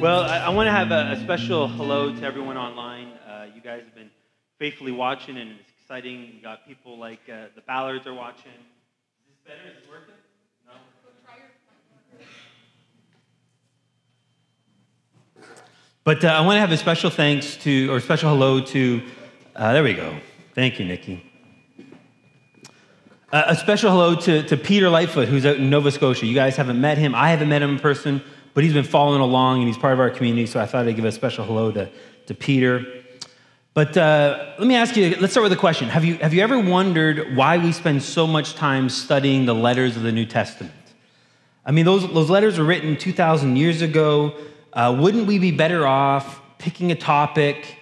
Well, I, I want to have a, a, special hello to everyone online. Uh, you guys have been faithfully watching, and it's exciting. You got people like uh, the Ballards are watching. Is this better? Is it working? No. But uh, I want to have a special thanks to, or special hello to. Uh, there we go. Thank you, Nikki. Uh, a special hello to, to Peter Lightfoot, who's out in Nova Scotia. You guys haven't met him. I haven't met him in person but he's been following along and he's part of our community, so I thought I'd give a special hello to, to Peter. But uh, let me ask you, let's start with a question. Have you, have you ever wondered why we spend so much time studying the letters of the New Testament? I mean, those, those letters were written 2,000 years ago. Uh, wouldn't we be better off picking a topic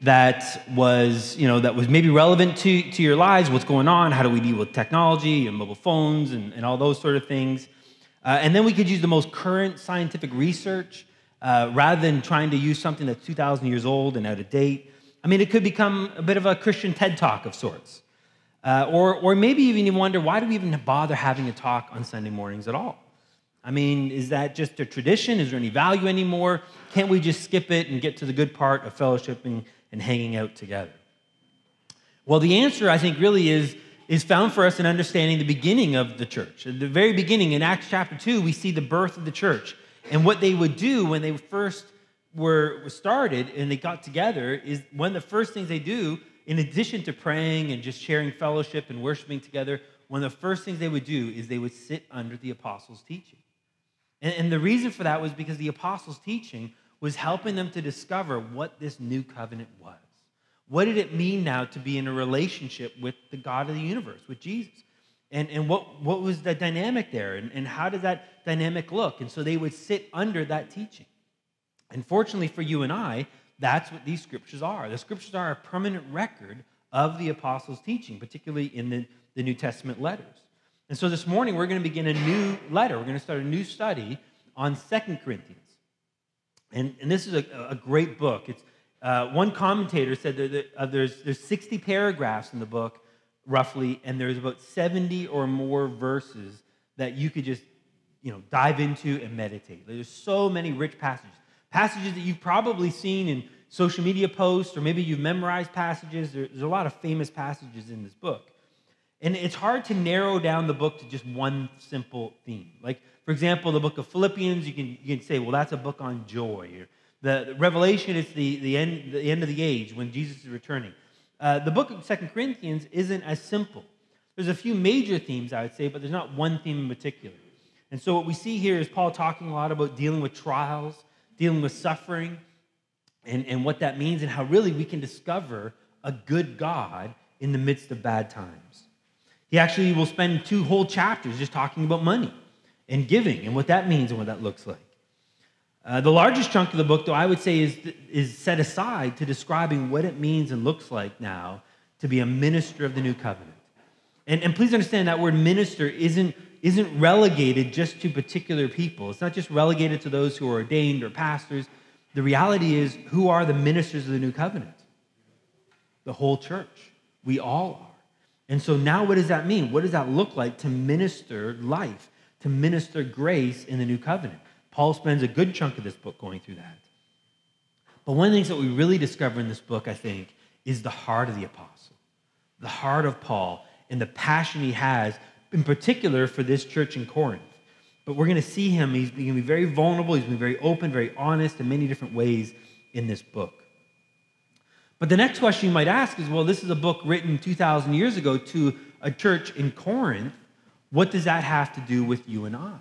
that was, you know, that was maybe relevant to, to your lives, what's going on, how do we deal with technology and mobile phones and, and all those sort of things? Uh, and then we could use the most current scientific research uh, rather than trying to use something that's 2,000 years old and out of date. I mean, it could become a bit of a Christian TED talk of sorts. Uh, or, or maybe even you wonder why do we even bother having a talk on Sunday mornings at all? I mean, is that just a tradition? Is there any value anymore? Can't we just skip it and get to the good part of fellowshipping and hanging out together? Well, the answer, I think, really is is found for us in understanding the beginning of the church. At the very beginning, in Acts chapter 2, we see the birth of the church. And what they would do when they first were started and they got together is one of the first things they do, in addition to praying and just sharing fellowship and worshiping together, one of the first things they would do is they would sit under the apostles' teaching. And, and the reason for that was because the apostles' teaching was helping them to discover what this new covenant was. What did it mean now to be in a relationship with the God of the universe, with Jesus? And, and what, what was the dynamic there? And, and how did that dynamic look? And so they would sit under that teaching. And fortunately for you and I, that's what these scriptures are. The scriptures are a permanent record of the apostles' teaching, particularly in the, the New Testament letters. And so this morning, we're going to begin a new letter. We're going to start a new study on Second Corinthians. And, and this is a, a great book. It's, uh, one commentator said that uh, there's, there's 60 paragraphs in the book, roughly, and there's about 70 or more verses that you could just you know, dive into and meditate. There's so many rich passages. Passages that you've probably seen in social media posts, or maybe you've memorized passages. There's a lot of famous passages in this book. And it's hard to narrow down the book to just one simple theme. Like, for example, the book of Philippians, you can, you can say, well, that's a book on joy. Or the, Revelation is the, the, end, the end of the age when Jesus is returning. Uh, the book of Second Corinthians isn't as simple. There's a few major themes, I would say, but there's not one theme in particular. And so what we see here is Paul talking a lot about dealing with trials, dealing with suffering, and, and what that means, and how really we can discover a good God in the midst of bad times. He actually will spend two whole chapters just talking about money and giving and what that means and what that looks like. Uh, the largest chunk of the book, though, I would say is, is set aside to describing what it means and looks like now to be a minister of the new covenant. And, and please understand that word minister isn't, isn't relegated just to particular people. It's not just relegated to those who are ordained or pastors. The reality is, who are the ministers of the new covenant? The whole church. We all are. And so now, what does that mean? What does that look like to minister life, to minister grace in the new covenant? Paul spends a good chunk of this book going through that. But one of the things that we really discover in this book, I think, is the heart of the apostle, the heart of Paul, and the passion he has, in particular for this church in Corinth. But we're going to see him, he's going to be very vulnerable, he's going to be very open, very honest in many different ways in this book. But the next question you might ask is well, this is a book written 2,000 years ago to a church in Corinth. What does that have to do with you and I?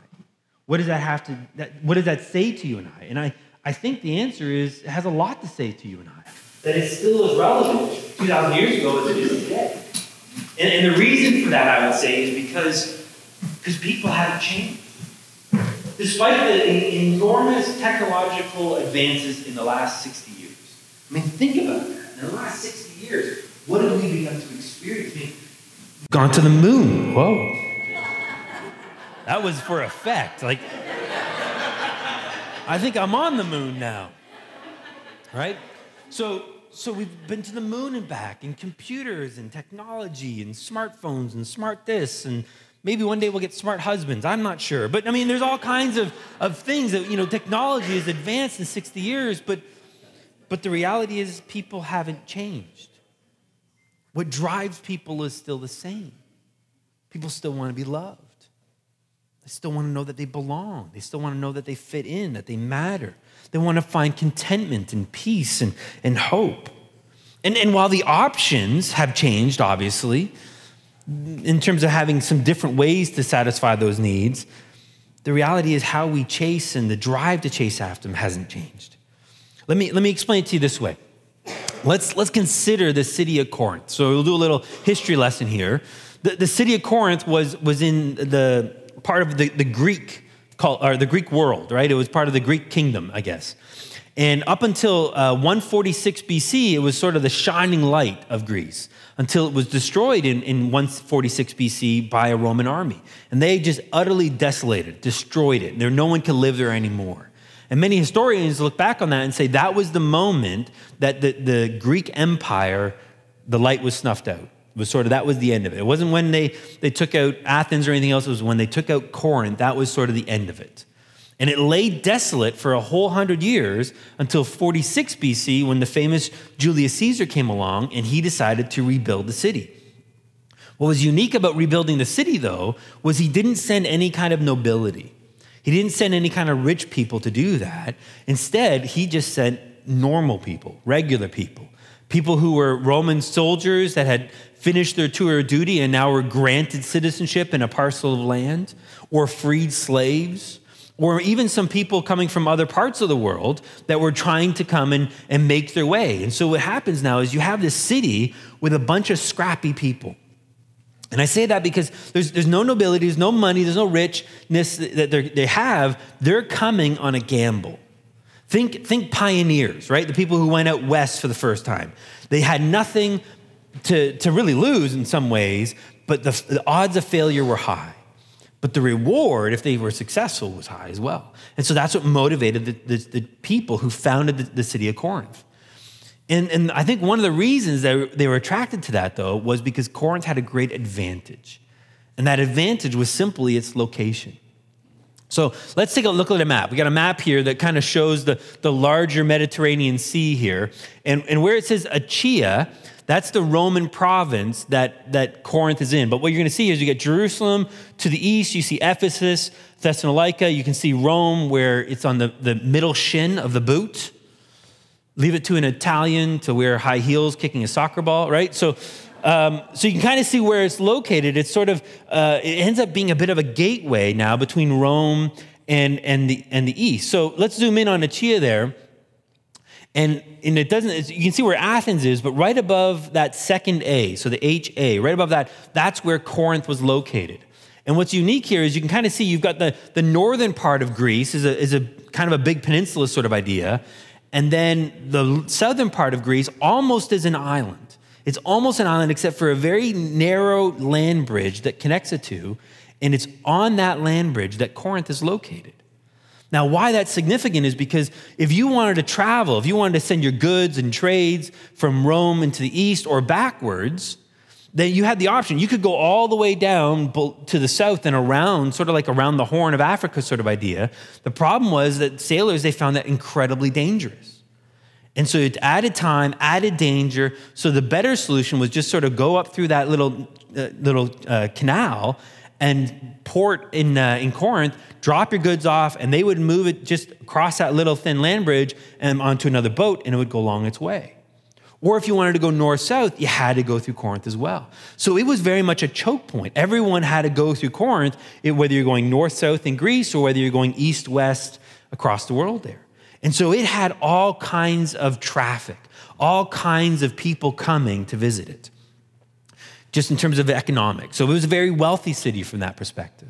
What does that have to, that, what does that say to you and I? And I, I think the answer is, it has a lot to say to you and I. That it's still as relevant 2,000 years ago as it is today. And, and the reason for that, I would say, is because, because people haven't changed. Despite the enormous technological advances in the last 60 years, I mean, think about that. In the last 60 years, what have we begun to experience? I mean, gone to the moon. Whoa. That was for effect. Like, I think I'm on the moon now. Right? So, so we've been to the moon and back, and computers and technology and smartphones and smart this, and maybe one day we'll get smart husbands. I'm not sure. But I mean, there's all kinds of, of things that, you know, technology has advanced in 60 years, but, but the reality is people haven't changed. What drives people is still the same. People still want to be loved. They still want to know that they belong. They still want to know that they fit in, that they matter. They want to find contentment and peace and, and hope. And, and while the options have changed, obviously, in terms of having some different ways to satisfy those needs, the reality is how we chase and the drive to chase after them hasn't changed. Let me, let me explain it to you this way. Let's, let's consider the city of Corinth. So we'll do a little history lesson here. The, the city of Corinth was, was in the part of the, the Greek called, or the Greek world, right? It was part of the Greek kingdom, I guess. And up until uh, 146 BC, it was sort of the shining light of Greece until it was destroyed in, in 146 BC by a Roman army. And they just utterly desolated, destroyed it. There, no one could live there anymore. And many historians look back on that and say that was the moment that the, the Greek Empire, the light was snuffed out. Was sort of that was the end of it. It wasn't when they, they took out Athens or anything else, it was when they took out Corinth, that was sort of the end of it. And it lay desolate for a whole hundred years until 46 BC when the famous Julius Caesar came along and he decided to rebuild the city. What was unique about rebuilding the city, though, was he didn't send any kind of nobility. He didn't send any kind of rich people to do that. Instead, he just sent normal people, regular people, people who were Roman soldiers that had finished their tour of duty and now were granted citizenship in a parcel of land, or freed slaves or even some people coming from other parts of the world that were trying to come and, and make their way. And so what happens now is you have this city with a bunch of scrappy people. And I say that because there's, there's no nobility, there's no money, there's no richness that they have. They're coming on a gamble. Think, think pioneers, right? The people who went out west for the first time. They had nothing to, to really lose in some ways, but the, the odds of failure were high. But the reward, if they were successful, was high as well. And so that's what motivated the, the, the people who founded the, the, city of Corinth. And, and I think one of the reasons that they were attracted to that, though, was because Corinth had a great advantage. And that advantage was simply its location. So let's take a look at a map. We got a map here that kind of shows the, the larger Mediterranean Sea here. And, and where it says Achaia, that's the Roman province that, that Corinth is in. But what you're going to see is you get Jerusalem to the east, you see Ephesus, Thessalonica, you can see Rome where it's on the, the middle shin of the boot. Leave it to an Italian to wear high heels kicking a soccer ball, right? So, um, so you can kind of see where it's located. It's sort of, uh, it ends up being a bit of a gateway now between Rome and, and, the, and the east. So let's zoom in on Achaia there. And, and it doesn't, you can see where Athens is, but right above that second A, so the HA, right above that, that's where Corinth was located. And what's unique here is you can kind of see you've got the, the northern part of Greece is a, is a kind of a big peninsula sort of idea. And then the southern part of Greece almost is an island. It's almost an island except for a very narrow land bridge that connects the two. And it's on that land bridge that Corinth is located. Now, why that's significant is because if you wanted to travel, if you wanted to send your goods and trades from Rome into the east or backwards, then you had the option. You could go all the way down to the south and around, sort of like around the Horn of Africa sort of idea. The problem was that sailors, they found that incredibly dangerous. And so it added time, added danger. So the better solution was just sort of go up through that little, uh, little uh, canal and port in, uh, in Corinth, drop your goods off, and they would move it just across that little thin land bridge and onto another boat, and it would go along its way. Or if you wanted to go north south, you had to go through Corinth as well. So it was very much a choke point. Everyone had to go through Corinth, whether you're going north south in Greece or whether you're going east west across the world there. And so it had all kinds of traffic, all kinds of people coming to visit it just in terms of economics. So it was a very wealthy city from that perspective.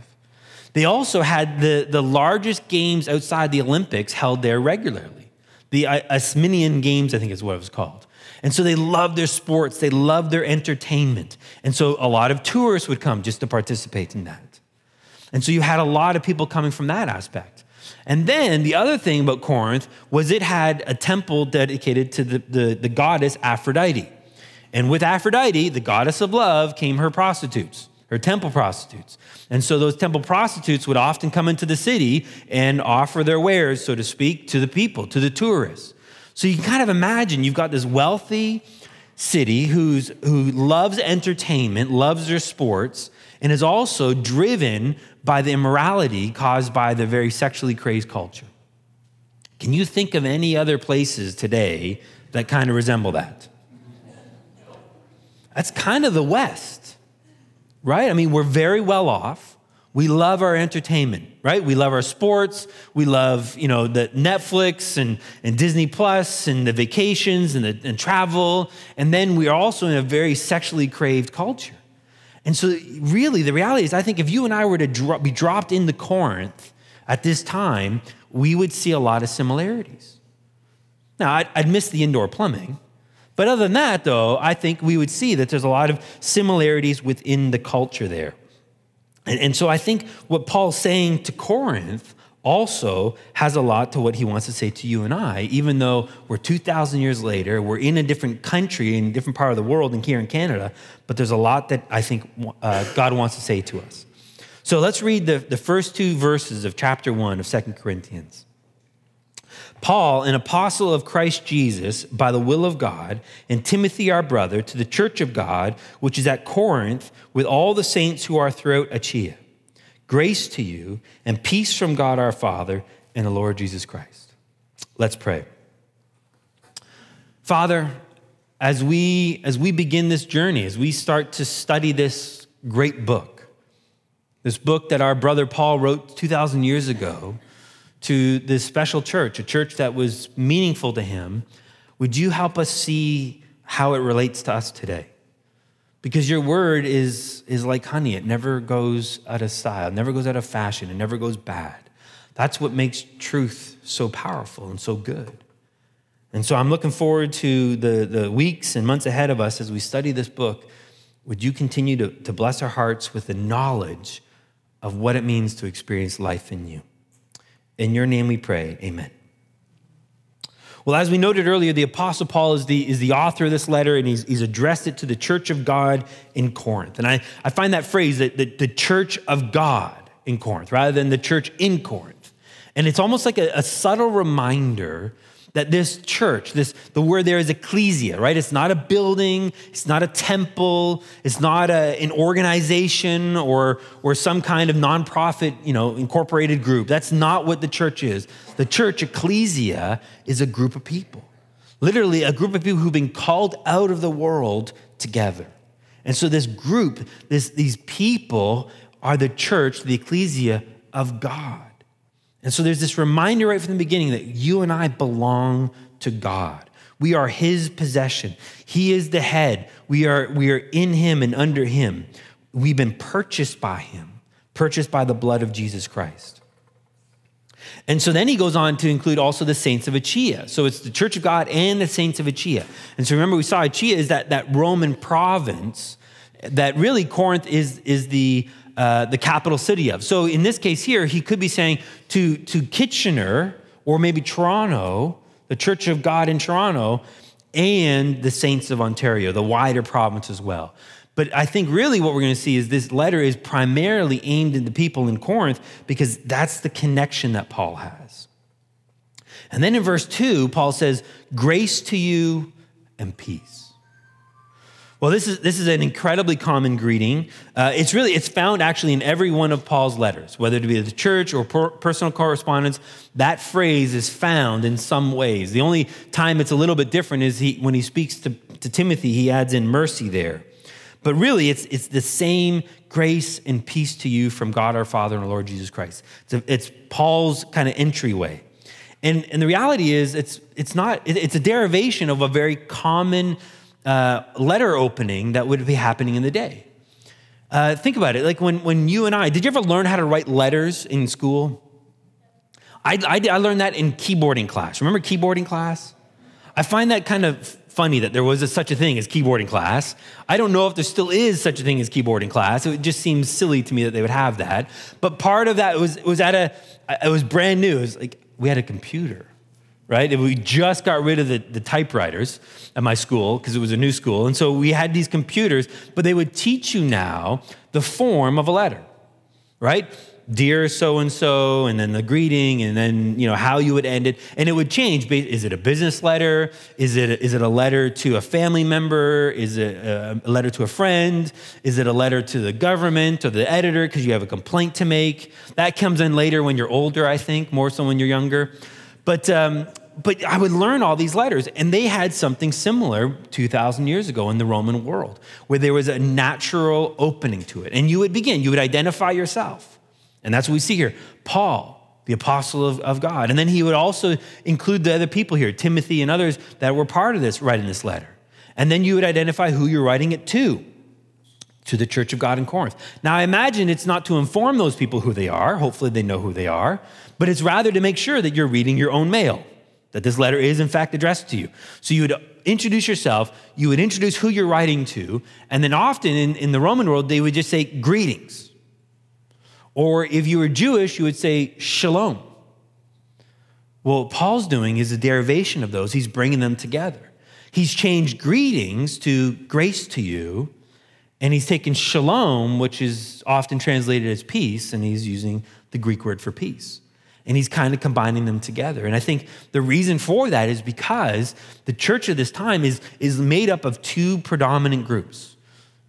They also had the, the largest games outside the Olympics held there regularly. The uh, Isthmian Games, I think is what it was called. And so they loved their sports, they loved their entertainment. And so a lot of tourists would come just to participate in that. And so you had a lot of people coming from that aspect. And then the other thing about Corinth was it had a temple dedicated to the, the, the goddess Aphrodite. And with Aphrodite, the goddess of love, came her prostitutes, her temple prostitutes. And so those temple prostitutes would often come into the city and offer their wares, so to speak, to the people, to the tourists. So you can kind of imagine you've got this wealthy city who's, who loves entertainment, loves their sports, and is also driven by the immorality caused by the very sexually crazed culture. Can you think of any other places today that kind of resemble that? That's kind of the West, right? I mean, we're very well off. We love our entertainment, right? We love our sports. We love, you know, the Netflix and, and Disney Plus and the vacations and, the, and travel. And then we are also in a very sexually craved culture. And so, really, the reality is, I think if you and I were to dro- be dropped into Corinth at this time, we would see a lot of similarities. Now, I'd, I'd miss the indoor plumbing. But other than that, though, I think we would see that there's a lot of similarities within the culture there. And, and so I think what Paul's saying to Corinth also has a lot to what he wants to say to you and I, even though we're 2,000 years later, we're in a different country, in a different part of the world, and here in Canada, but there's a lot that I think uh, God wants to say to us. So let's read the, the first two verses of chapter 1 of Second Corinthians. Paul, an apostle of Christ Jesus by the will of God, and Timothy, our brother, to the church of God, which is at Corinth, with all the saints who are throughout Achaia. Grace to you and peace from God our Father and the Lord Jesus Christ. Let's pray. Father, as we as we begin this journey, as we start to study this great book, this book that our brother Paul wrote 2000 years ago, to this special church, a church that was meaningful to him, would you help us see how it relates to us today? Because your word is, is like honey, it never goes out of style, it never goes out of fashion, it never goes bad. That's what makes truth so powerful and so good. And so I'm looking forward to the, the weeks and months ahead of us as we study this book. Would you continue to, to bless our hearts with the knowledge of what it means to experience life in you? In your name we pray, amen. Well, as we noted earlier, the Apostle Paul is the, is the author of this letter, and he's, he's addressed it to the church of God in Corinth. And I, I find that phrase, that the, the church of God in Corinth, rather than the church in Corinth. And it's almost like a, a subtle reminder that this church, this the word there is ecclesia, right? It's not a building, it's not a temple, it's not a, an organization or or some kind of nonprofit, you know, incorporated group. That's not what the church is. The church, ecclesia, is a group of people. Literally a group of people who've been called out of the world together. And so this group, this, these people are the church, the ecclesia of God. And so there's this reminder right from the beginning that you and I belong to God. We are his possession. He is the head. We are, we are in him and under him. We've been purchased by him, purchased by the blood of Jesus Christ. And so then he goes on to include also the saints of Achaia. So it's the church of God and the saints of Achaia. And so remember, we saw Achaia is that, that Roman province that really Corinth is, is the uh, the capital city of. So in this case here, he could be saying to, to Kitchener or maybe Toronto, the Church of God in Toronto, and the Saints of Ontario, the wider province as well. But I think really what we're going to see is this letter is primarily aimed at the people in Corinth because that's the connection that Paul has. And then in verse 2, Paul says, Grace to you and peace. Well, this is, this is an incredibly common greeting. Uh, it's really, it's found actually in every one of Paul's letters, whether it be the church or per, personal correspondence. That phrase is found in some ways. The only time it's a little bit different is he, when he speaks to, to Timothy, he adds in mercy there. But really, it's, it's the same grace and peace to you from God our Father and our Lord Jesus Christ. It's, a, it's Paul's kind of entryway. And, and the reality is, it's, it's not, it's a derivation of a very common uh, letter opening that would be happening in the day. Uh, think about it. Like when, when you and I, did you ever learn how to write letters in school? I, I, I learned that in keyboarding class. Remember keyboarding class? I find that kind of funny that there was a, such a thing as keyboarding class. I don't know if there still is such a thing as keyboarding class. It just seems silly to me that they would have that. But part of that was was at a it was brand new. It was like we had a computer, right? We just got rid of the, the typewriters at my school because it was a new school, and so we had these computers. But they would teach you now the form of a letter, right? dear so and so, and then the greeting, and then you know how you would end it, and it would change. Is it a business letter? Is it is it a letter to a family member? Is it a letter to a friend? Is it a letter to the government or the editor because you have a complaint to make? That comes in later when you're older, I think, more so when you're younger. But um, but I would learn all these letters, and they had something similar 2,000 years ago in the Roman world, where there was a natural opening to it. And you would begin, you would identify yourself. And that's what we see here. Paul, the apostle of, of God. And then he would also include the other people here, Timothy and others that were part of this, writing this letter. And then you would identify who you're writing it to, to the church of God in Corinth. Now, I imagine it's not to inform those people who they are. Hopefully, they know who they are. But it's rather to make sure that you're reading your own mail, that this letter is, in fact, addressed to you. So you would introduce yourself, you would introduce who you're writing to, and then often in, in the Roman world, they would just say greetings. Or if you were Jewish, you would say shalom. Well, what Paul's doing is a derivation of those. He's bringing them together. He's changed greetings to grace to you, and he's taken shalom, which is often translated as peace, and he's using the Greek word for peace. And he's kind of combining them together. And I think the reason for that is because the church of this time is, is made up of two predominant groups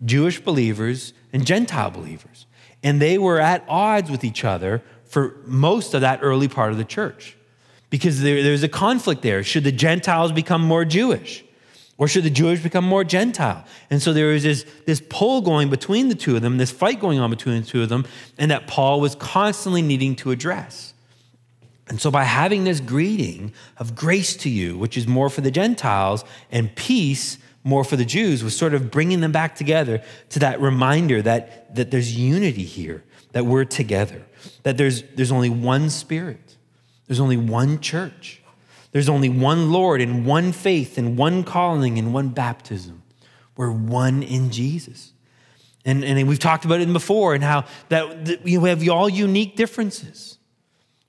Jewish believers and Gentile believers. And they were at odds with each other for most of that early part of the church because there, there's a conflict there. Should the Gentiles become more Jewish? Or should the Jewish become more Gentile? And so there was this, this pull going between the two of them, this fight going on between the two of them, and that Paul was constantly needing to address. And so by having this greeting of grace to you, which is more for the Gentiles, and peace more for the Jews was sort of bringing them back together to that reminder that, that there's unity here, that we're together, that there's, there's only one Spirit, there's only one church, there's only one Lord and one faith and one calling and one baptism. We're one in Jesus. And, and we've talked about it before and how that, that we have all unique differences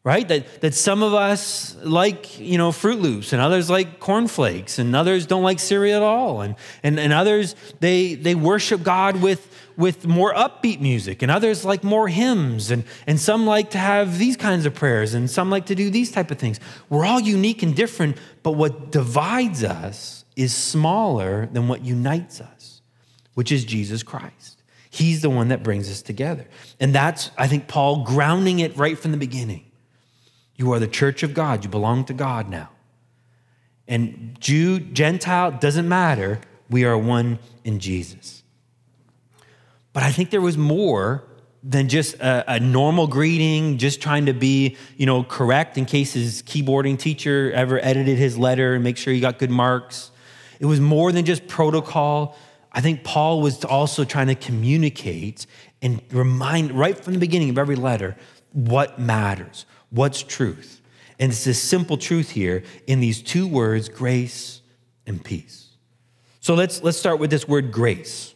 right? That, that some of us like, you know, Froot Loops and others like cornflakes and others don't like cereal at all. And, and, and others, they, they worship God with, with more upbeat music and others like more hymns and, and some like to have these kinds of prayers and some like to do these type of things. We're all unique and different, but what divides us is smaller than what unites us, which is Jesus Christ. He's the one that brings us together. And that's, I think, Paul grounding it right from the beginning you are the church of God. You belong to God now. And Jew, Gentile, doesn't matter. We are one in Jesus. But I think there was more than just a, a, normal greeting, just trying to be, you know, correct in case his keyboarding teacher ever edited his letter and make sure he got good marks. It was more than just protocol. I think Paul was also trying to communicate and remind right from the beginning of every letter what matters, What's truth? And it's this simple truth here in these two words, grace and peace. So let's, let's start with this word grace.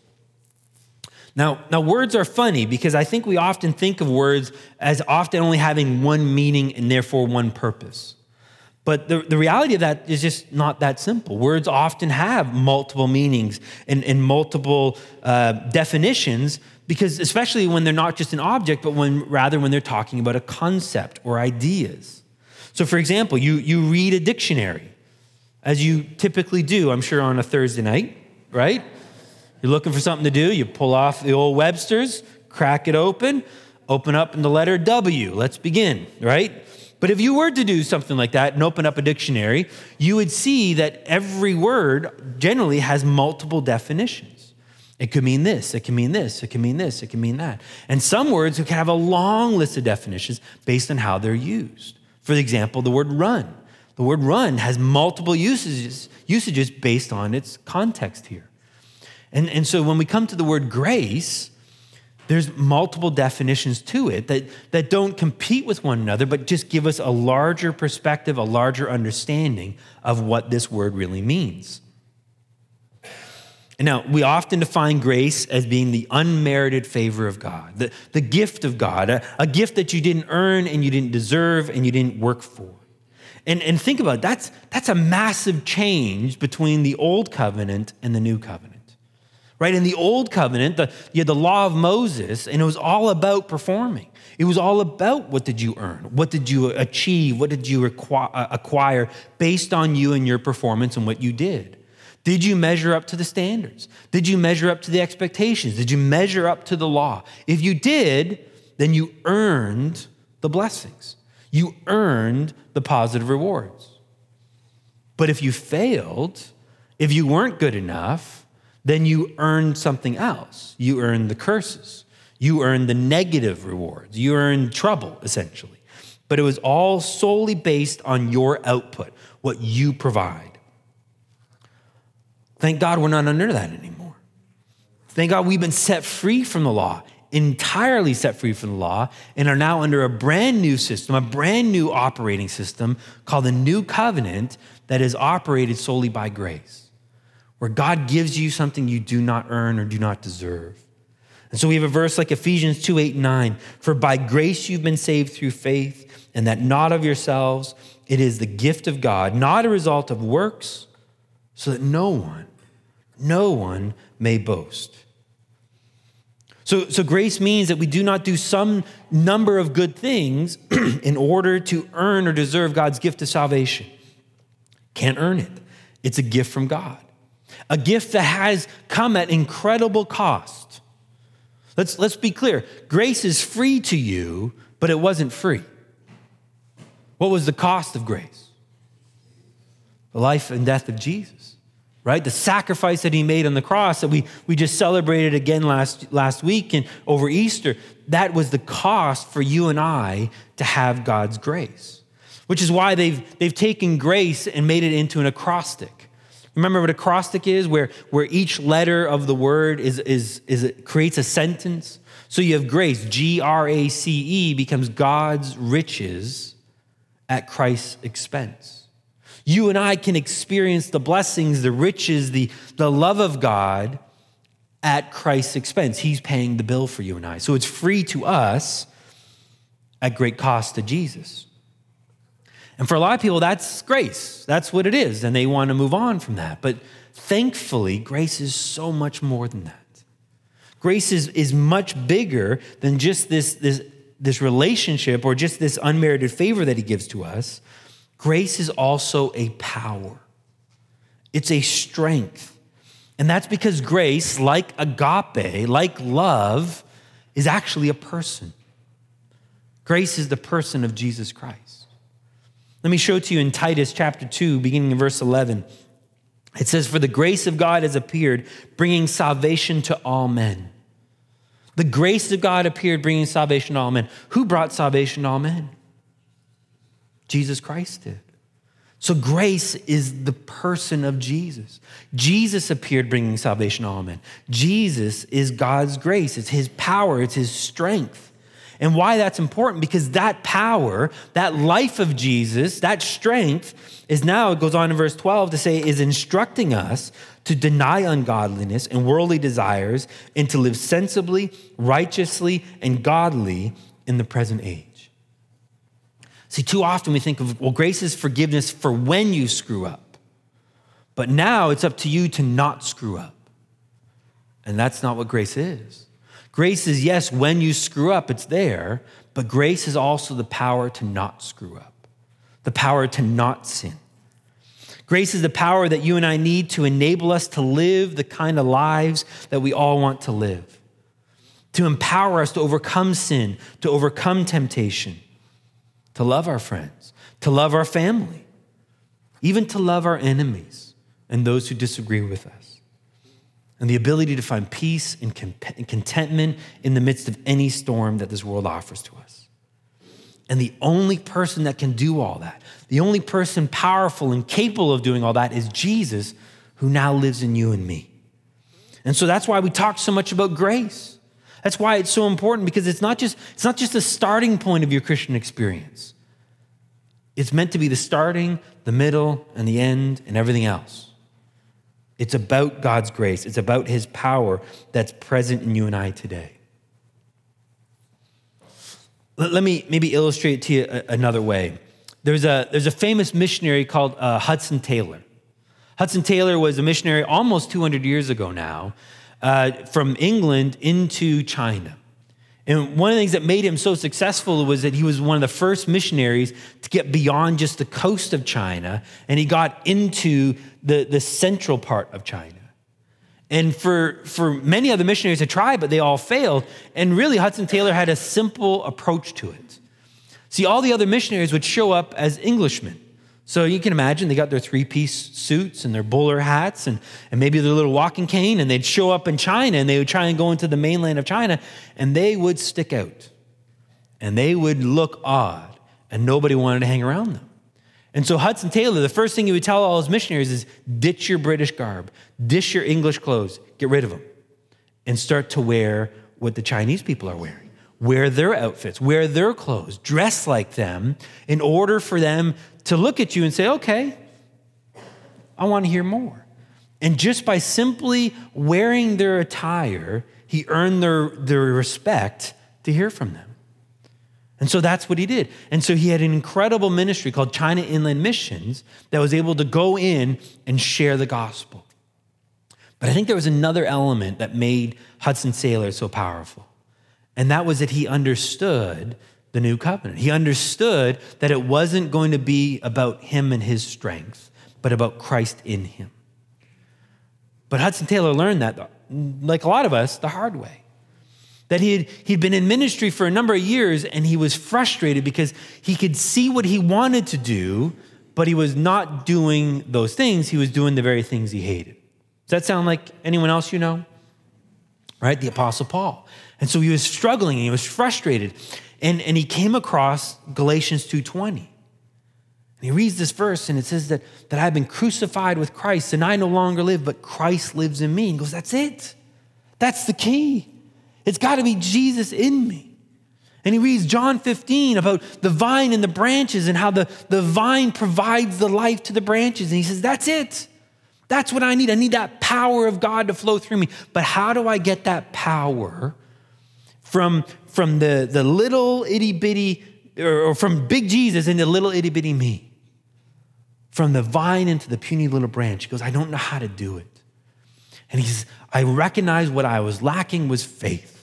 Now, now, words are funny because I think we often think of words as often only having one meaning and therefore one purpose. But the, the reality of that is just not that simple. Words often have multiple meanings and, and multiple uh, definitions because especially when they're not just an object, but when rather when they're talking about a concept or ideas. So for example, you, you read a dictionary, as you typically do, I'm sure on a Thursday night, right? You're looking for something to do, you pull off the old Webster's, crack it open, open up in the letter W. Let's begin, right? But if you were to do something like that and open up a dictionary, you would see that every word generally has multiple definitions. It could mean this, it can mean this, it can mean this, it can mean that. And some words can have a long list of definitions based on how they're used. For example, the word run. The word run has multiple usages, usages based on its context here. And, and so when we come to the word grace, there's multiple definitions to it that, that don't compete with one another, but just give us a larger perspective, a larger understanding of what this word really means. Now, we often define grace as being the unmerited favor of God, the, the gift of God, a, a gift that you didn't earn and you didn't deserve and you didn't work for. And, and think about it, that's, that's a massive change between the old covenant and the new covenant. Right? In the old covenant, the, you had the law of Moses, and it was all about performing. It was all about what did you earn? What did you achieve? What did you uh, acquire based on you and your performance and what you did? Did you measure up to the standards? Did you measure up to the expectations? Did you measure up to the law? If you did, then you earned the blessings. You earned the positive rewards. But if you failed, if you weren't good enough, then you earned something else. You earned the curses. You earned the negative rewards. You earned trouble, essentially. But it was all solely based on your output, what you provide. Thank God we're not under that anymore. Thank God we've been set free from the law, entirely set free from the law, and are now under a brand new system, a brand new operating system called the New Covenant that is operated solely by grace, where God gives you something you do not earn or do not deserve. And so we have a verse like Ephesians 2 8 9. For by grace you've been saved through faith, and that not of yourselves, it is the gift of God, not a result of works so that no one, no one may boast. So, so grace means that we do not do some number of good things in order to earn or deserve God's gift of salvation. Can't earn it. It's a gift from God, a gift that has come at incredible cost. Let's, let's be clear grace is free to you, but it wasn't free. What was the cost of grace? The life and death of Jesus right? The sacrifice that he made on the cross that we, we just celebrated again last, last week and over Easter, that was the cost for you and I to have God's grace, which is why they've, they've taken grace and made it into an acrostic. Remember what acrostic is, where, where each letter of the word is, is, is creates a sentence? So you have grace, G R A C E, becomes God's riches at Christ's expense you and I can experience the blessings, the riches, the, the love of God at Christ's expense. He's paying the bill for you and I. So it's free to us at great cost to Jesus. And for a lot of people, that's grace. That's what it is. And they want to move on from that. But thankfully, grace is so much more than that. Grace is, is much bigger than just this, this, this relationship or just this unmerited favor that he gives to us. Grace is also a power, it's a strength. And that's because grace, like agape, like love, is actually a person. Grace is the person of Jesus Christ. Let me show it to you in Titus chapter 2, beginning in verse 11. It says, For the grace of God has appeared, bringing salvation to all men. The grace of God appeared, bringing salvation to all men. Who brought salvation to all men? Jesus Christ did. So grace is the person of Jesus. Jesus appeared bringing salvation to all men. Jesus is God's grace, it's his power, it's his strength. And why that's important because that power, that life of Jesus, that strength is now, it goes on in verse 12 to say, is instructing us to deny ungodliness and worldly desires and to live sensibly, righteously, and godly in the present age. See, too often we think of, well, grace is forgiveness for when you screw up. But now it's up to you to not screw up. And that's not what grace is. Grace is, yes, when you screw up, it's there, but grace is also the power to not screw up, the power to not sin. Grace is the power that you and I need to enable us to live the kind of lives that we all want to live, to empower us to overcome sin, to overcome temptation to love our friends, to love our family, even to love our enemies and those who disagree with us. And the ability to find peace and contentment in the midst of any storm that this world offers to us. And the only person that can do all that, the only person powerful and capable of doing all that is Jesus, who now lives in you and me. And so that's why we talk so much about grace. That's why it's so important because it's not just it's not just the starting point of your Christian experience. It's meant to be the starting, the middle, and the end, and everything else. It's about God's grace. It's about his power that's present in you and I today. Let me maybe illustrate to you another way. There's a, there's a famous missionary called uh, Hudson Taylor. Hudson Taylor was a missionary almost 200 years ago now uh, from England into China. And one of the things that made him so successful was that he was one of the first missionaries to get beyond just the coast of China, and he got into the, the central part of China. And for, for many other missionaries to try, but they all failed. And really, Hudson Taylor had a simple approach to it. See, all the other missionaries would show up as Englishmen. So you can imagine they got their three piece suits and their bowler hats and, and maybe their little walking cane, and they'd show up in China and they would try and go into the mainland of China, and they would stick out and they would look odd, and nobody wanted to hang around them. And so Hudson Taylor, the first thing he would tell all his missionaries is ditch your British garb, ditch your English clothes, get rid of them, and start to wear what the Chinese people are wearing. Wear their outfits, wear their clothes, dress like them in order for them to look at you and say, okay, I want to hear more. And just by simply wearing their attire, he earned their, their respect to hear from them. And so that's what he did. And so he had an incredible ministry called China Inland Missions that was able to go in and share the gospel. But I think there was another element that made Hudson Taylor so powerful. And that was that he understood the new covenant. He understood that it wasn't going to be about him and his strength, but about Christ in him. But Hudson Taylor learned that, like a lot of us, the hard way that he had, he'd been in ministry for a number of years and he was frustrated because he could see what he wanted to do, but he was not doing those things. He was doing the very things he hated. Does that sound like anyone else you know? Right? The Apostle Paul. And so he was struggling and he was frustrated. And, and he came across Galatians 2.20. And he reads this verse and it says that, that I've been crucified with Christ and I no longer live, but Christ lives in me. And goes, that's it. That's the key. It's got to be Jesus in me. And he reads John 15 about the vine and the branches and how the, the vine provides the life to the branches. And he says, That's it. That's what I need. I need that power of God to flow through me. But how do I get that power from, from the, the little itty bitty, or, from big Jesus into little itty bitty me? From the vine into the puny little branch. He goes, I don't know how to do it. And he says, I recognize what I was lacking was faith.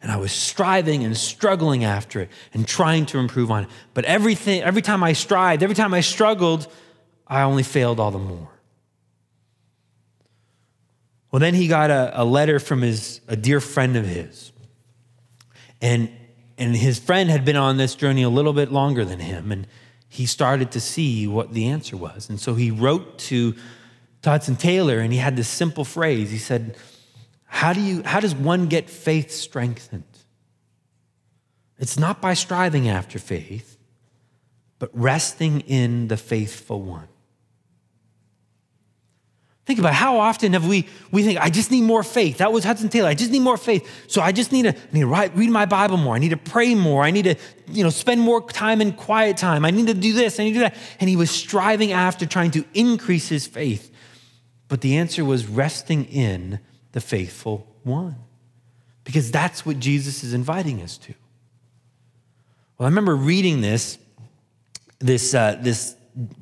And I was striving and struggling after it and trying to improve on it. But everything, every time I strived, every time I struggled, I only failed all the more. Well, then he got a, a letter from his, a dear friend of his. And, and his friend had been on this journey a little bit longer than him. And he started to see what the answer was. And so he wrote to Hudson Taylor and he had this simple phrase. He said, how, do you, how does one get faith strengthened? It's not by striving after faith, but resting in the faithful one. Think about how often have we we think I just need more faith. That was Hudson Taylor. I just need more faith. So I just need to, I need to write, read my Bible more. I need to pray more. I need to you know spend more time in quiet time. I need to do this. I need to do that. And he was striving after trying to increase his faith. But the answer was resting in the faithful one. Because that's what Jesus is inviting us to. Well, I remember reading this, this, uh, this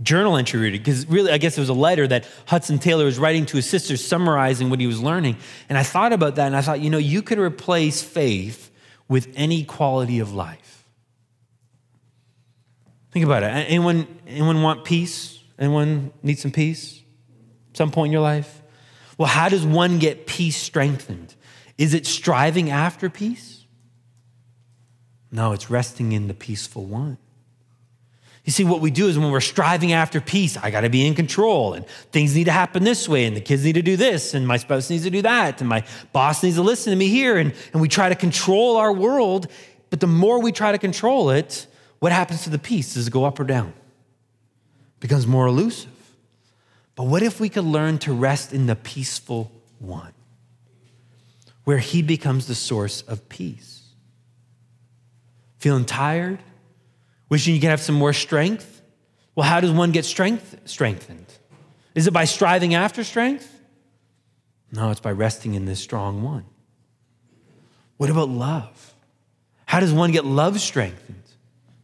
journal entry reading, because really, I guess it was a letter that Hudson Taylor was writing to his sister, summarizing what he was learning. And I thought about that, and I thought, you know, you could replace faith with any quality of life. Think about it. Anyone, anyone want peace? Anyone need some peace? Some point in your life? Well, how does one get peace strengthened? Is it striving after peace? No, it's resting in the peaceful one. You see, what we do is when we're striving after peace, I got to be in control, and things need to happen this way, and the kids need to do this, and my spouse needs to do that, and my boss needs to listen to me here, and, and we try to control our world. But the more we try to control it, what happens to the peace? Does it go up or down? It becomes more elusive. But what if we could learn to rest in the peaceful one? where He becomes the source of peace. Feeling tired? Wishing you can have some more strength? Well, how does one get strength, strengthened? Is it by striving after strength? No, it's by resting in this strong one. What about love? How does one get love strengthened?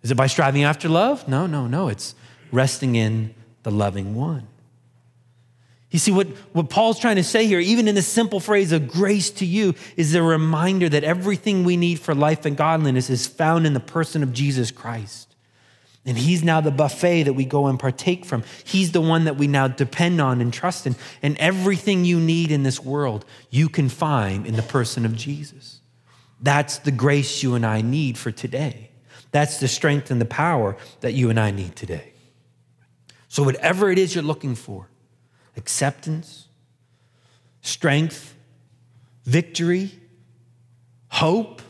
Is it by striving after love? No, no, no. It's resting in the loving one. You see, what, what Paul's trying to say here, even in the simple phrase of grace to you, is a reminder that everything we need for life and godliness is found in the person of Jesus Christ. And he's now the buffet that we go and partake from. He's the one that we now depend on and trust in. And everything you need in this world, you can find in the person of Jesus. That's the grace you and I need for today. That's the strength and the power that you and I need today. So, whatever it is you're looking for acceptance, strength, victory, hope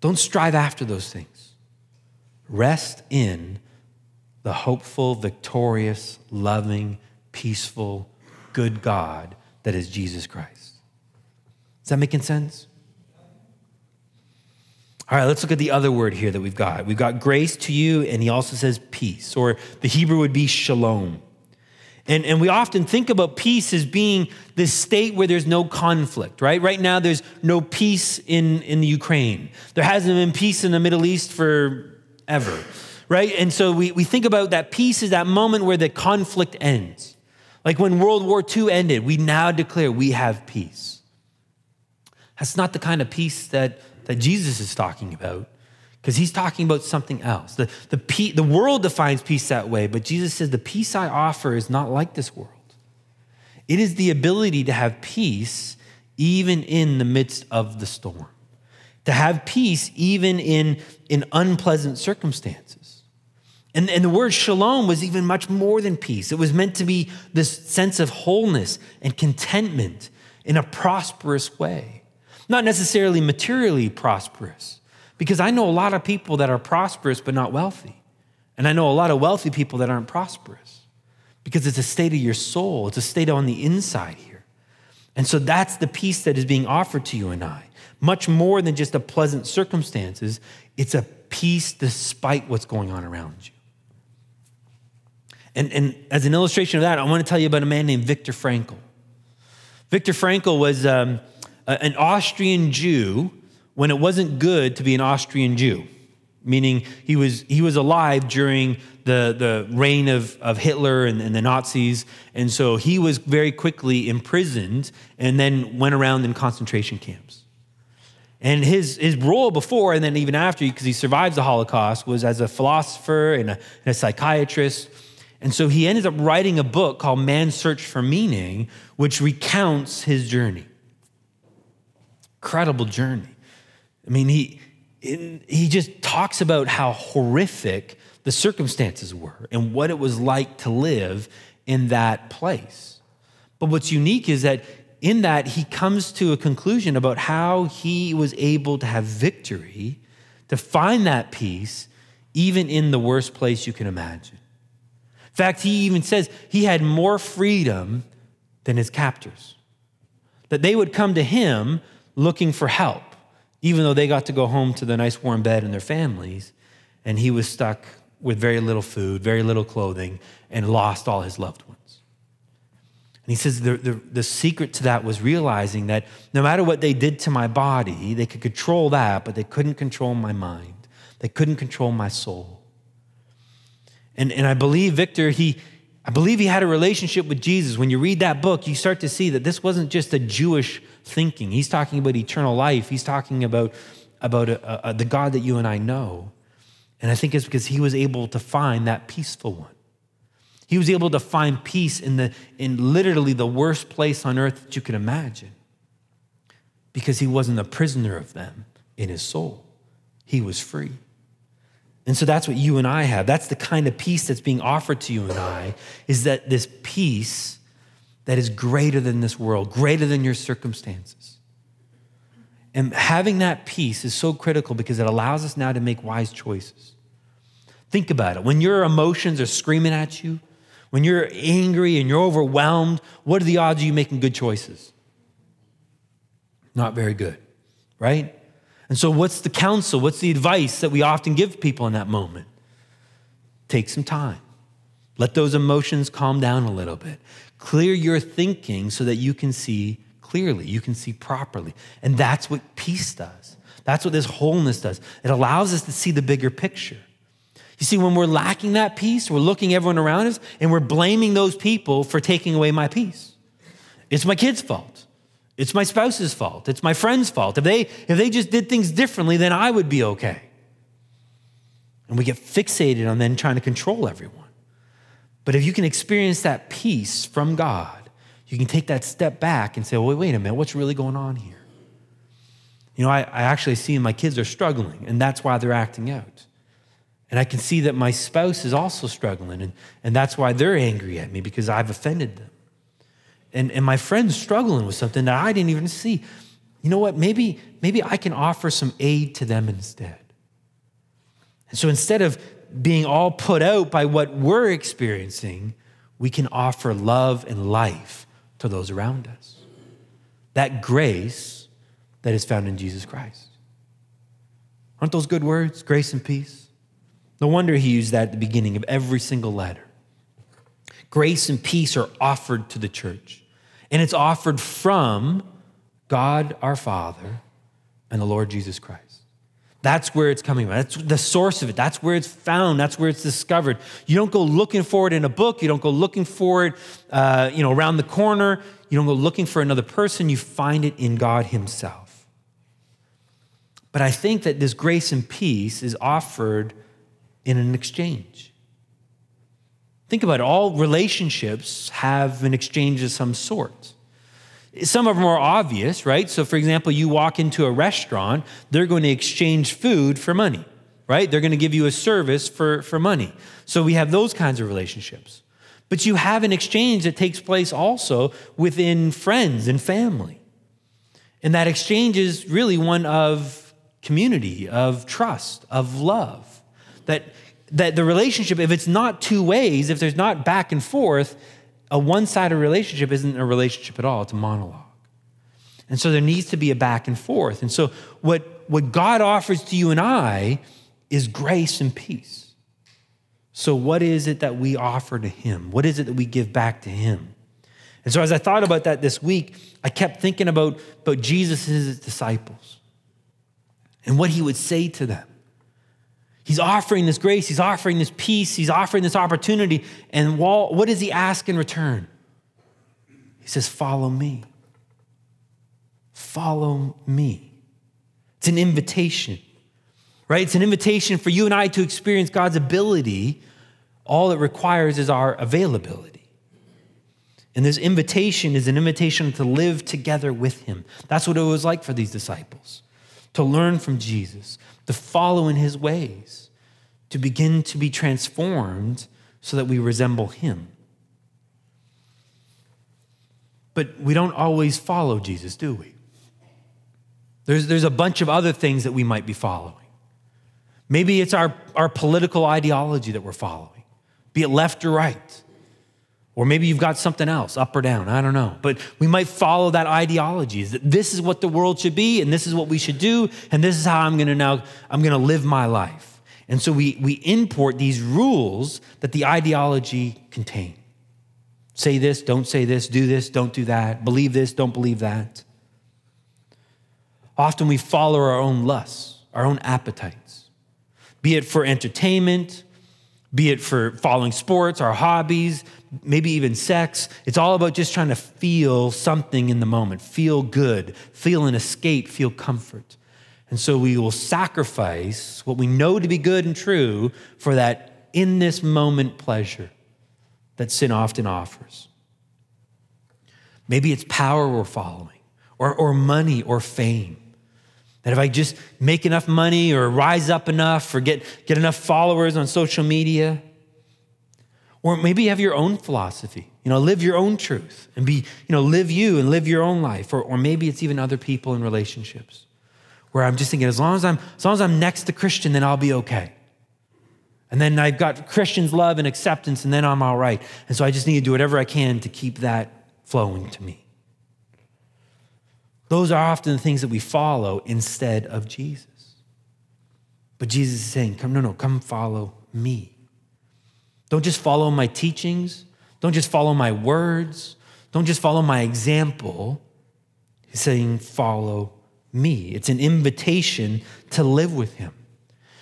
don't strive after those things. Rest in the hopeful, victorious, loving, peaceful, good God that is Jesus Christ. Is that making sense? All right, let's look at the other word here that we've got. We've got grace to you, and he also says peace, or the Hebrew would be shalom. And, and we often think about peace as being this state where there's no conflict, right? Right now, there's no peace in, in the Ukraine. There hasn't been peace in the Middle East for ever, right? And so we, we think about that peace is that moment where the conflict ends. Like when World War II ended, we now declare we have peace. That's not the kind of peace that, that Jesus is talking about, because he's talking about something else. The, the, the world defines peace that way, but Jesus says the peace I offer is not like this world. It is the ability to have peace even in the midst of the storm to have peace even in, in unpleasant circumstances. And, and the word shalom was even much more than peace. It was meant to be this sense of wholeness and contentment in a prosperous way, not necessarily materially prosperous, because I know a lot of people that are prosperous but not wealthy. And I know a lot of wealthy people that aren't prosperous because it's a state of your soul, it's a state on the inside here. And so that's the peace that is being offered to you and I much more than just a pleasant circumstances. It's a peace despite what's going on around you. And, and as an illustration of that, I want to tell you about a man named Viktor Frankl. Viktor Frankl was um, an Austrian Jew when it wasn't good to be an Austrian Jew, meaning he was, he was alive during the, the reign of, of Hitler and, and the Nazis. And so he was very quickly imprisoned and then went around in concentration camps. And his, his role before and then even after, because he survives the Holocaust, was as a philosopher and a, and a psychiatrist. And so he ended up writing a book called Man's Search for Meaning, which recounts his journey. Incredible journey. I mean, he, he just talks about how horrific the circumstances were and what it was like to live in that place. But what's unique is that in that, he comes to a conclusion about how he was able to have victory, to find that peace, even in the worst place you can imagine. In fact, he even says he had more freedom than his captors, that they would come to him looking for help, even though they got to go home to the nice warm bed and their families, and he was stuck with very little food, very little clothing, and lost all his loved ones. And he says the, the, the, secret to that was realizing that no matter what they did to my body, they could control that, but they couldn't control my mind. They couldn't control my soul. And, and I believe Viktor, he, I believe he had a relationship with Jesus. When you read that book, you start to see that this wasn't just a Jewish thinking. He's talking about eternal life. He's talking about, about a, a, the God that you and I know. And I think it's because he was able to find that peaceful one. He was able to find peace in, the, in literally the worst place on earth that you could imagine because he wasn't a prisoner of them in his soul. He was free. And so that's what you and I have. That's the kind of peace that's being offered to you and I is that this peace that is greater than this world, greater than your circumstances. And having that peace is so critical because it allows us now to make wise choices. Think about it. When your emotions are screaming at you, when you're angry and you're overwhelmed, what are the odds of you making good choices? Not very good, right? And so, what's the counsel? What's the advice that we often give people in that moment? Take some time. Let those emotions calm down a little bit. Clear your thinking so that you can see clearly, you can see properly. And that's what peace does. That's what this wholeness does. It allows us to see the bigger picture. You see, when we're lacking that peace, we're looking everyone around us and we're blaming those people for taking away my peace. It's my kid's fault. It's my spouse's fault. It's my friend's fault. If they, if they just did things differently, then I would be okay. And we get fixated on then trying to control everyone. But if you can experience that peace from God, you can take that step back and say, well, wait a minute, what's really going on here? You know, I, I actually see my kids are struggling, and that's why they're acting out. And I can see that my spouse is also struggling, and, and that's why they're angry at me because I've offended them and, and my friend's struggling with something that I didn't even see. You know what? Maybe, maybe I can offer some aid to them instead. And so instead of being all put out by what we're experiencing, we can offer love and life to those around us. That grace that is found in Jesus Christ. Aren't those good words? Grace and peace. No wonder he used that at the beginning of every single letter. Grace and peace are offered to the church. And it's offered from God our Father and the Lord Jesus Christ. That's where it's coming from. That's the source of it. That's where it's found. That's where it's discovered. You don't go looking for it in a book. You don't go looking for it, uh, you know, around the corner. You don't go looking for another person. You find it in God Himself. But I think that this grace and peace is offered in an exchange. Think about it. All relationships have an exchange of some sort. Some of them are obvious, right? So, for example, you walk into a restaurant, they're going to exchange food for money, right? They're going to give you a service for, for money. So, we have those kinds of relationships. But you have an exchange that takes place also within friends and family. And that exchange is really one of community, of trust, of love. That that the relationship, if it's not two ways, if there's not back and forth, a one sided relationship isn't a relationship at all, it's a monologue. And so there needs to be a back and forth. And so what, what God offers to you and I is grace and peace. So, what is it that we offer to Him? What is it that we give back to Him? And so, as I thought about that this week, I kept thinking about, about Jesus' and His disciples and what He would say to them. He's offering this grace, he's offering this peace, he's offering this opportunity. And what does he ask in return? He says, Follow me. Follow me. It's an invitation, right? It's an invitation for you and I to experience God's ability. All it requires is our availability. And this invitation is an invitation to live together with him. That's what it was like for these disciples to learn from Jesus, to follow in his ways, to begin to be transformed so that we resemble him. But we don't always follow Jesus, do we? There's, there's a bunch of other things that we might be following. Maybe it's our, our political ideology that we're following, be it left or right. Or maybe you've got something else, up or down, I don't know. But we might follow that ideology that this is what the world should be, and this is what we should do, and this is how I'm gonna now, I'm gonna live my life. And so we, we import these rules that the ideology contain. Say this, don't say this, do this, don't do that, believe this, don't believe that. Often we follow our own lusts, our own appetites, be it for entertainment, be it for following sports, our hobbies, maybe even sex. It's all about just trying to feel something in the moment, feel good, feel an escape, feel comfort. And so we will sacrifice what we know to be good and true for that in this moment pleasure that sin often offers. Maybe it's power we're following, or, or money or fame. That if I just make enough money or rise up enough or get, get enough followers on social media, or maybe you have your own philosophy, you know, live your own truth and be, you know, live you and live your own life. Or, or maybe it's even other people in relationships where I'm just thinking, as long as I'm, as long as I'm next to Christian, then I'll be okay. And then I've got Christians' love and acceptance, and then I'm all right. And so I just need to do whatever I can to keep that flowing to me. Those are often the things that we follow instead of Jesus. But Jesus is saying, Come, no, no, come follow me. Don't just follow my teachings. Don't just follow my words. Don't just follow my example. He's saying, Follow me. It's an invitation to live with him.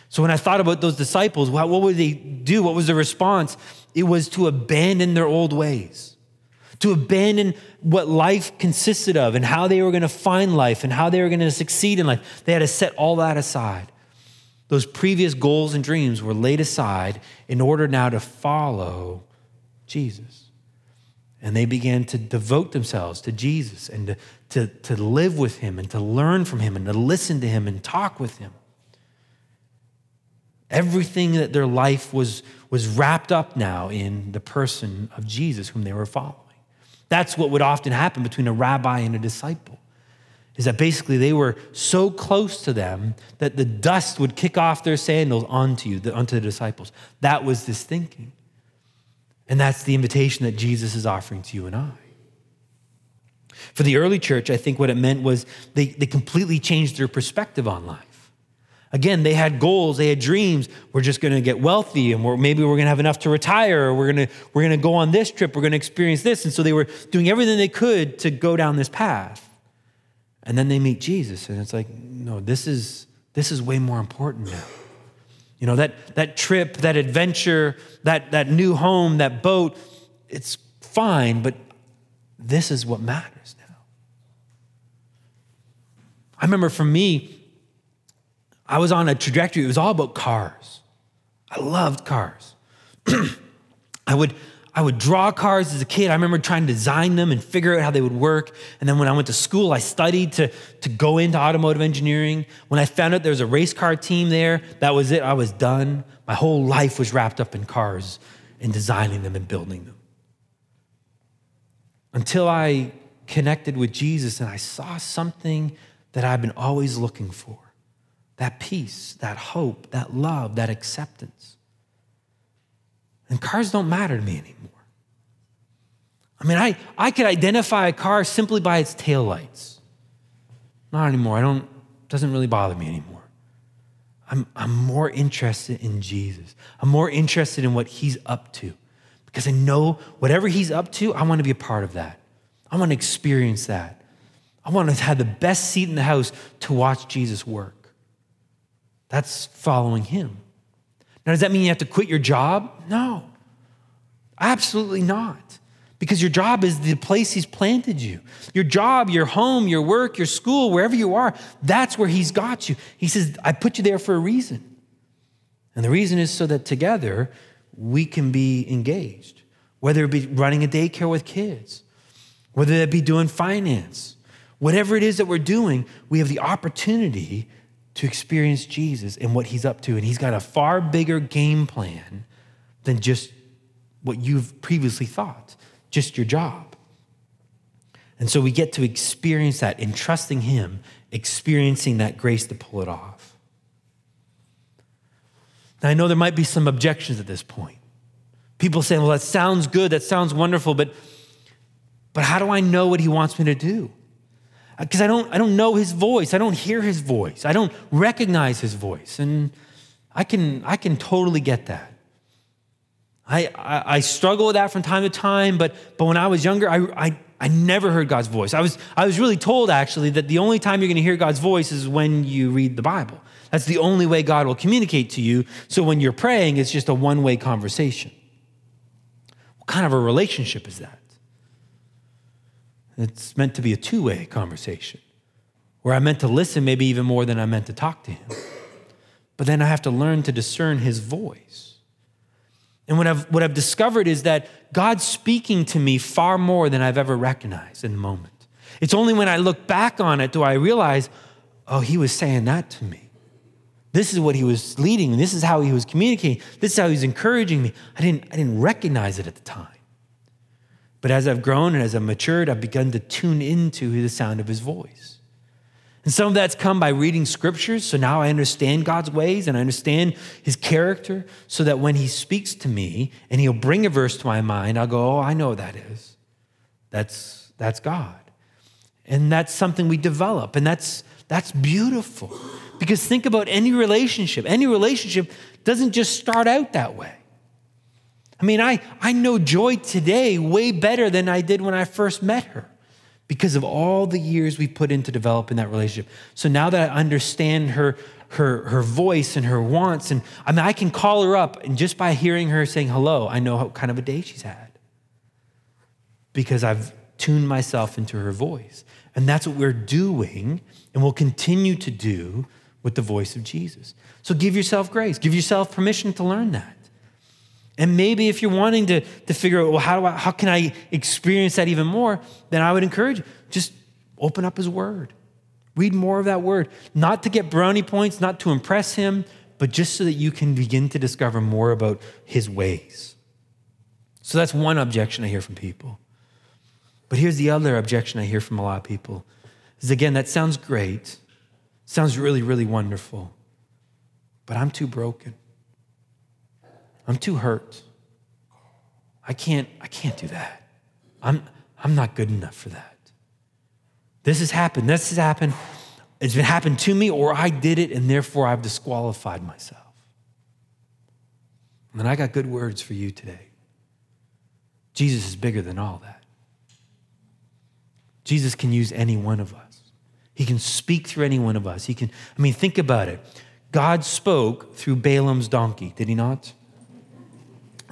So when I thought about those disciples, what would they do? What was the response? It was to abandon their old ways, to abandon what life consisted of and how they were going to find life and how they were going to succeed in life. They had to set all that aside. Those previous goals and dreams were laid aside in order now to follow Jesus. And they began to devote themselves to Jesus and to, to, to live with him and to learn from him and to listen to him and talk with him. Everything that their life was, was wrapped up now in the person of Jesus, whom they were following. That's what would often happen between a rabbi and a disciple, is that basically they were so close to them that the dust would kick off their sandals onto you, onto the disciples. That was this thinking. And that's the invitation that Jesus is offering to you and I. For the early church, I think what it meant was they, they completely changed their perspective on life. Again, they had goals, they had dreams. We're just going to get wealthy, and we're, maybe we're going to have enough to retire, or we're going to we're going to go on this trip, we're going to experience this. And so they were doing everything they could to go down this path. And then they meet Jesus, and it's like, no, this is this is way more important now. You know, that that trip, that adventure, that that new home, that boat, it's fine, but this is what matters now. I remember for me, I was on a trajectory, it was all about cars. I loved cars. I would I would draw cars as a kid. I remember trying to design them and figure out how they would work. And then when I went to school, I studied to, to go into automotive engineering. When I found out there was a race car team there, that was it. I was done. My whole life was wrapped up in cars and designing them and building them. Until I connected with Jesus and I saw something that I've been always looking for that peace, that hope, that love, that acceptance. And cars don't matter to me anymore. I mean, I, I could identify a car simply by its taillights. Not anymore. I don't, doesn't really bother me anymore. I'm, I'm more interested in Jesus. I'm more interested in what he's up to because I know whatever he's up to, I want to be a part of that. I want to experience that. I want to have the best seat in the house to watch Jesus work. That's following him. Now, does that mean you have to quit your job? No, absolutely not. Because your job is the place he's planted you. Your job, your home, your work, your school, wherever you are, that's where he's got you. He says, I put you there for a reason. And the reason is so that together we can be engaged, whether it be running a daycare with kids, whether it be doing finance, whatever it is that we're doing, we have the opportunity to experience Jesus and what he's up to. And he's got a far bigger game plan than just what you've previously thought, just your job. And so we get to experience that in trusting him, experiencing that grace to pull it off. Now, I know there might be some objections at this point. People saying, well, that sounds good, that sounds wonderful, but, but how do I know what he wants me to do? Because I don't, I don't know his voice. I don't hear his voice. I don't recognize his voice. And I can, I can totally get that. I, I, I struggle with that from time to time, but, but when I was younger, I, I, I never heard God's voice. I was, I was really told actually that the only time you're going to hear God's voice is when you read the Bible. That's the only way God will communicate to you. So when you're praying, it's just a one way conversation. What kind of a relationship is that? It's meant to be a two way conversation where I meant to listen maybe even more than I meant to talk to him. But then I have to learn to discern his voice. And what I've, what I've discovered is that God's speaking to me far more than I've ever recognized in the moment. It's only when I look back on it do I realize, oh, he was saying that to me. This is what he was leading. This is how he was communicating. This is how he was encouraging me. I didn't, I didn't recognize it at the time. But as I've grown and as I've matured, I've begun to tune into the sound of his voice. And some of that's come by reading scriptures. So now I understand God's ways and I understand his character so that when he speaks to me and he'll bring a verse to my mind, I'll go, oh, I know what that is. That's, that's God. And that's something we develop. And that's, that's beautiful. Because think about any relationship. Any relationship doesn't just start out that way. I mean, I, I know Joy today way better than I did when I first met her because of all the years we put into developing that relationship. So now that I understand her, her, her voice and her wants, and I mean, I can call her up, and just by hearing her saying hello, I know what kind of a day she's had because I've tuned myself into her voice. And that's what we're doing and we'll continue to do with the voice of Jesus. So give yourself grace, give yourself permission to learn that. And maybe if you're wanting to, to figure out, well, how, do I, how can I experience that even more, then I would encourage you, just open up his word. Read more of that word, not to get brownie points, not to impress him, but just so that you can begin to discover more about his ways. So that's one objection I hear from people. But here's the other objection I hear from a lot of people is again, that sounds great, sounds really, really wonderful, but I'm too broken. I'm too hurt. I can't, I can't do that. I'm, I'm not good enough for that. This has happened. This has happened. It's been happened to me, or I did it, and therefore I've disqualified myself. And I got good words for you today. Jesus is bigger than all that. Jesus can use any one of us. He can speak through any one of us. He can, I mean, think about it. God spoke through Balaam's donkey, did he not?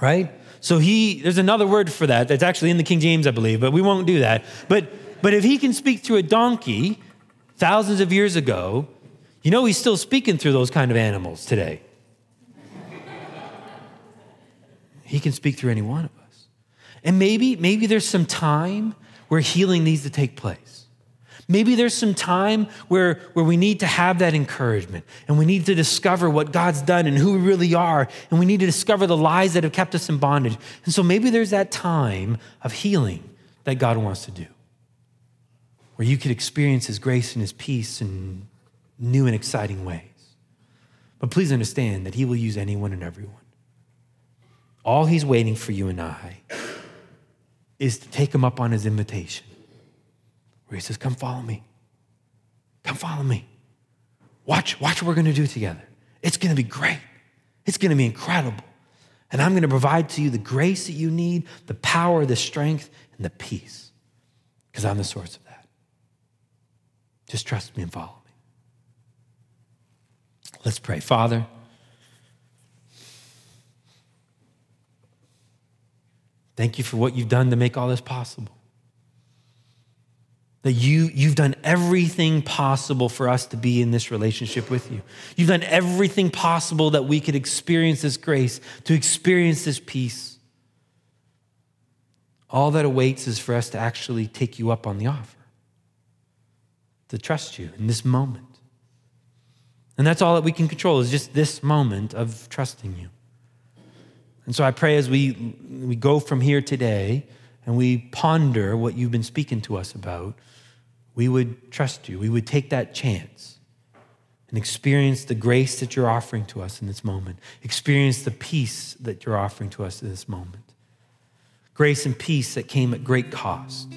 Right? So he, there's another word for that that's actually in the King James, I believe, but we won't do that. But, but if he can speak through a donkey thousands of years ago, you know he's still speaking through those kind of animals today. he can speak through any one of us. And maybe, maybe there's some time where healing needs to take place. Maybe there's some time where, where we need to have that encouragement and we need to discover what God's done and who we really are, and we need to discover the lies that have kept us in bondage. And so maybe there's that time of healing that God wants to do, where you could experience His grace and His peace in new and exciting ways. But please understand that He will use anyone and everyone. All He's waiting for you and I is to take him up on his invitation, where he says, Come follow me. Come follow me. Watch, watch what we're going to do together. It's going to be great. It's going to be incredible. And I'm going to provide to you the grace that you need, the power, the strength, and the peace, because I'm the source of that. Just trust me and follow me. Let's pray. Father, Thank you for what you've done to make all this possible. That you, you've done everything possible for us to be in this relationship with you. You've done everything possible that we could experience this grace, to experience this peace. All that awaits is for us to actually take you up on the offer, to trust you in this moment. And that's all that we can control is just this moment of trusting you. And so I pray as we, we go from here today and we ponder what you've been speaking to us about, we would trust you. We would take that chance and experience the grace that you're offering to us in this moment, experience the peace that you're offering to us in this moment. Grace and peace that came at great cost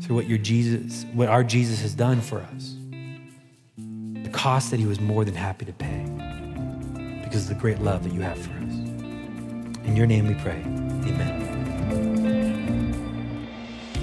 through what your Jesus, what our Jesus has done for us. The cost that he was more than happy to pay because of the great love that you have for us. In your name we pray. Amen.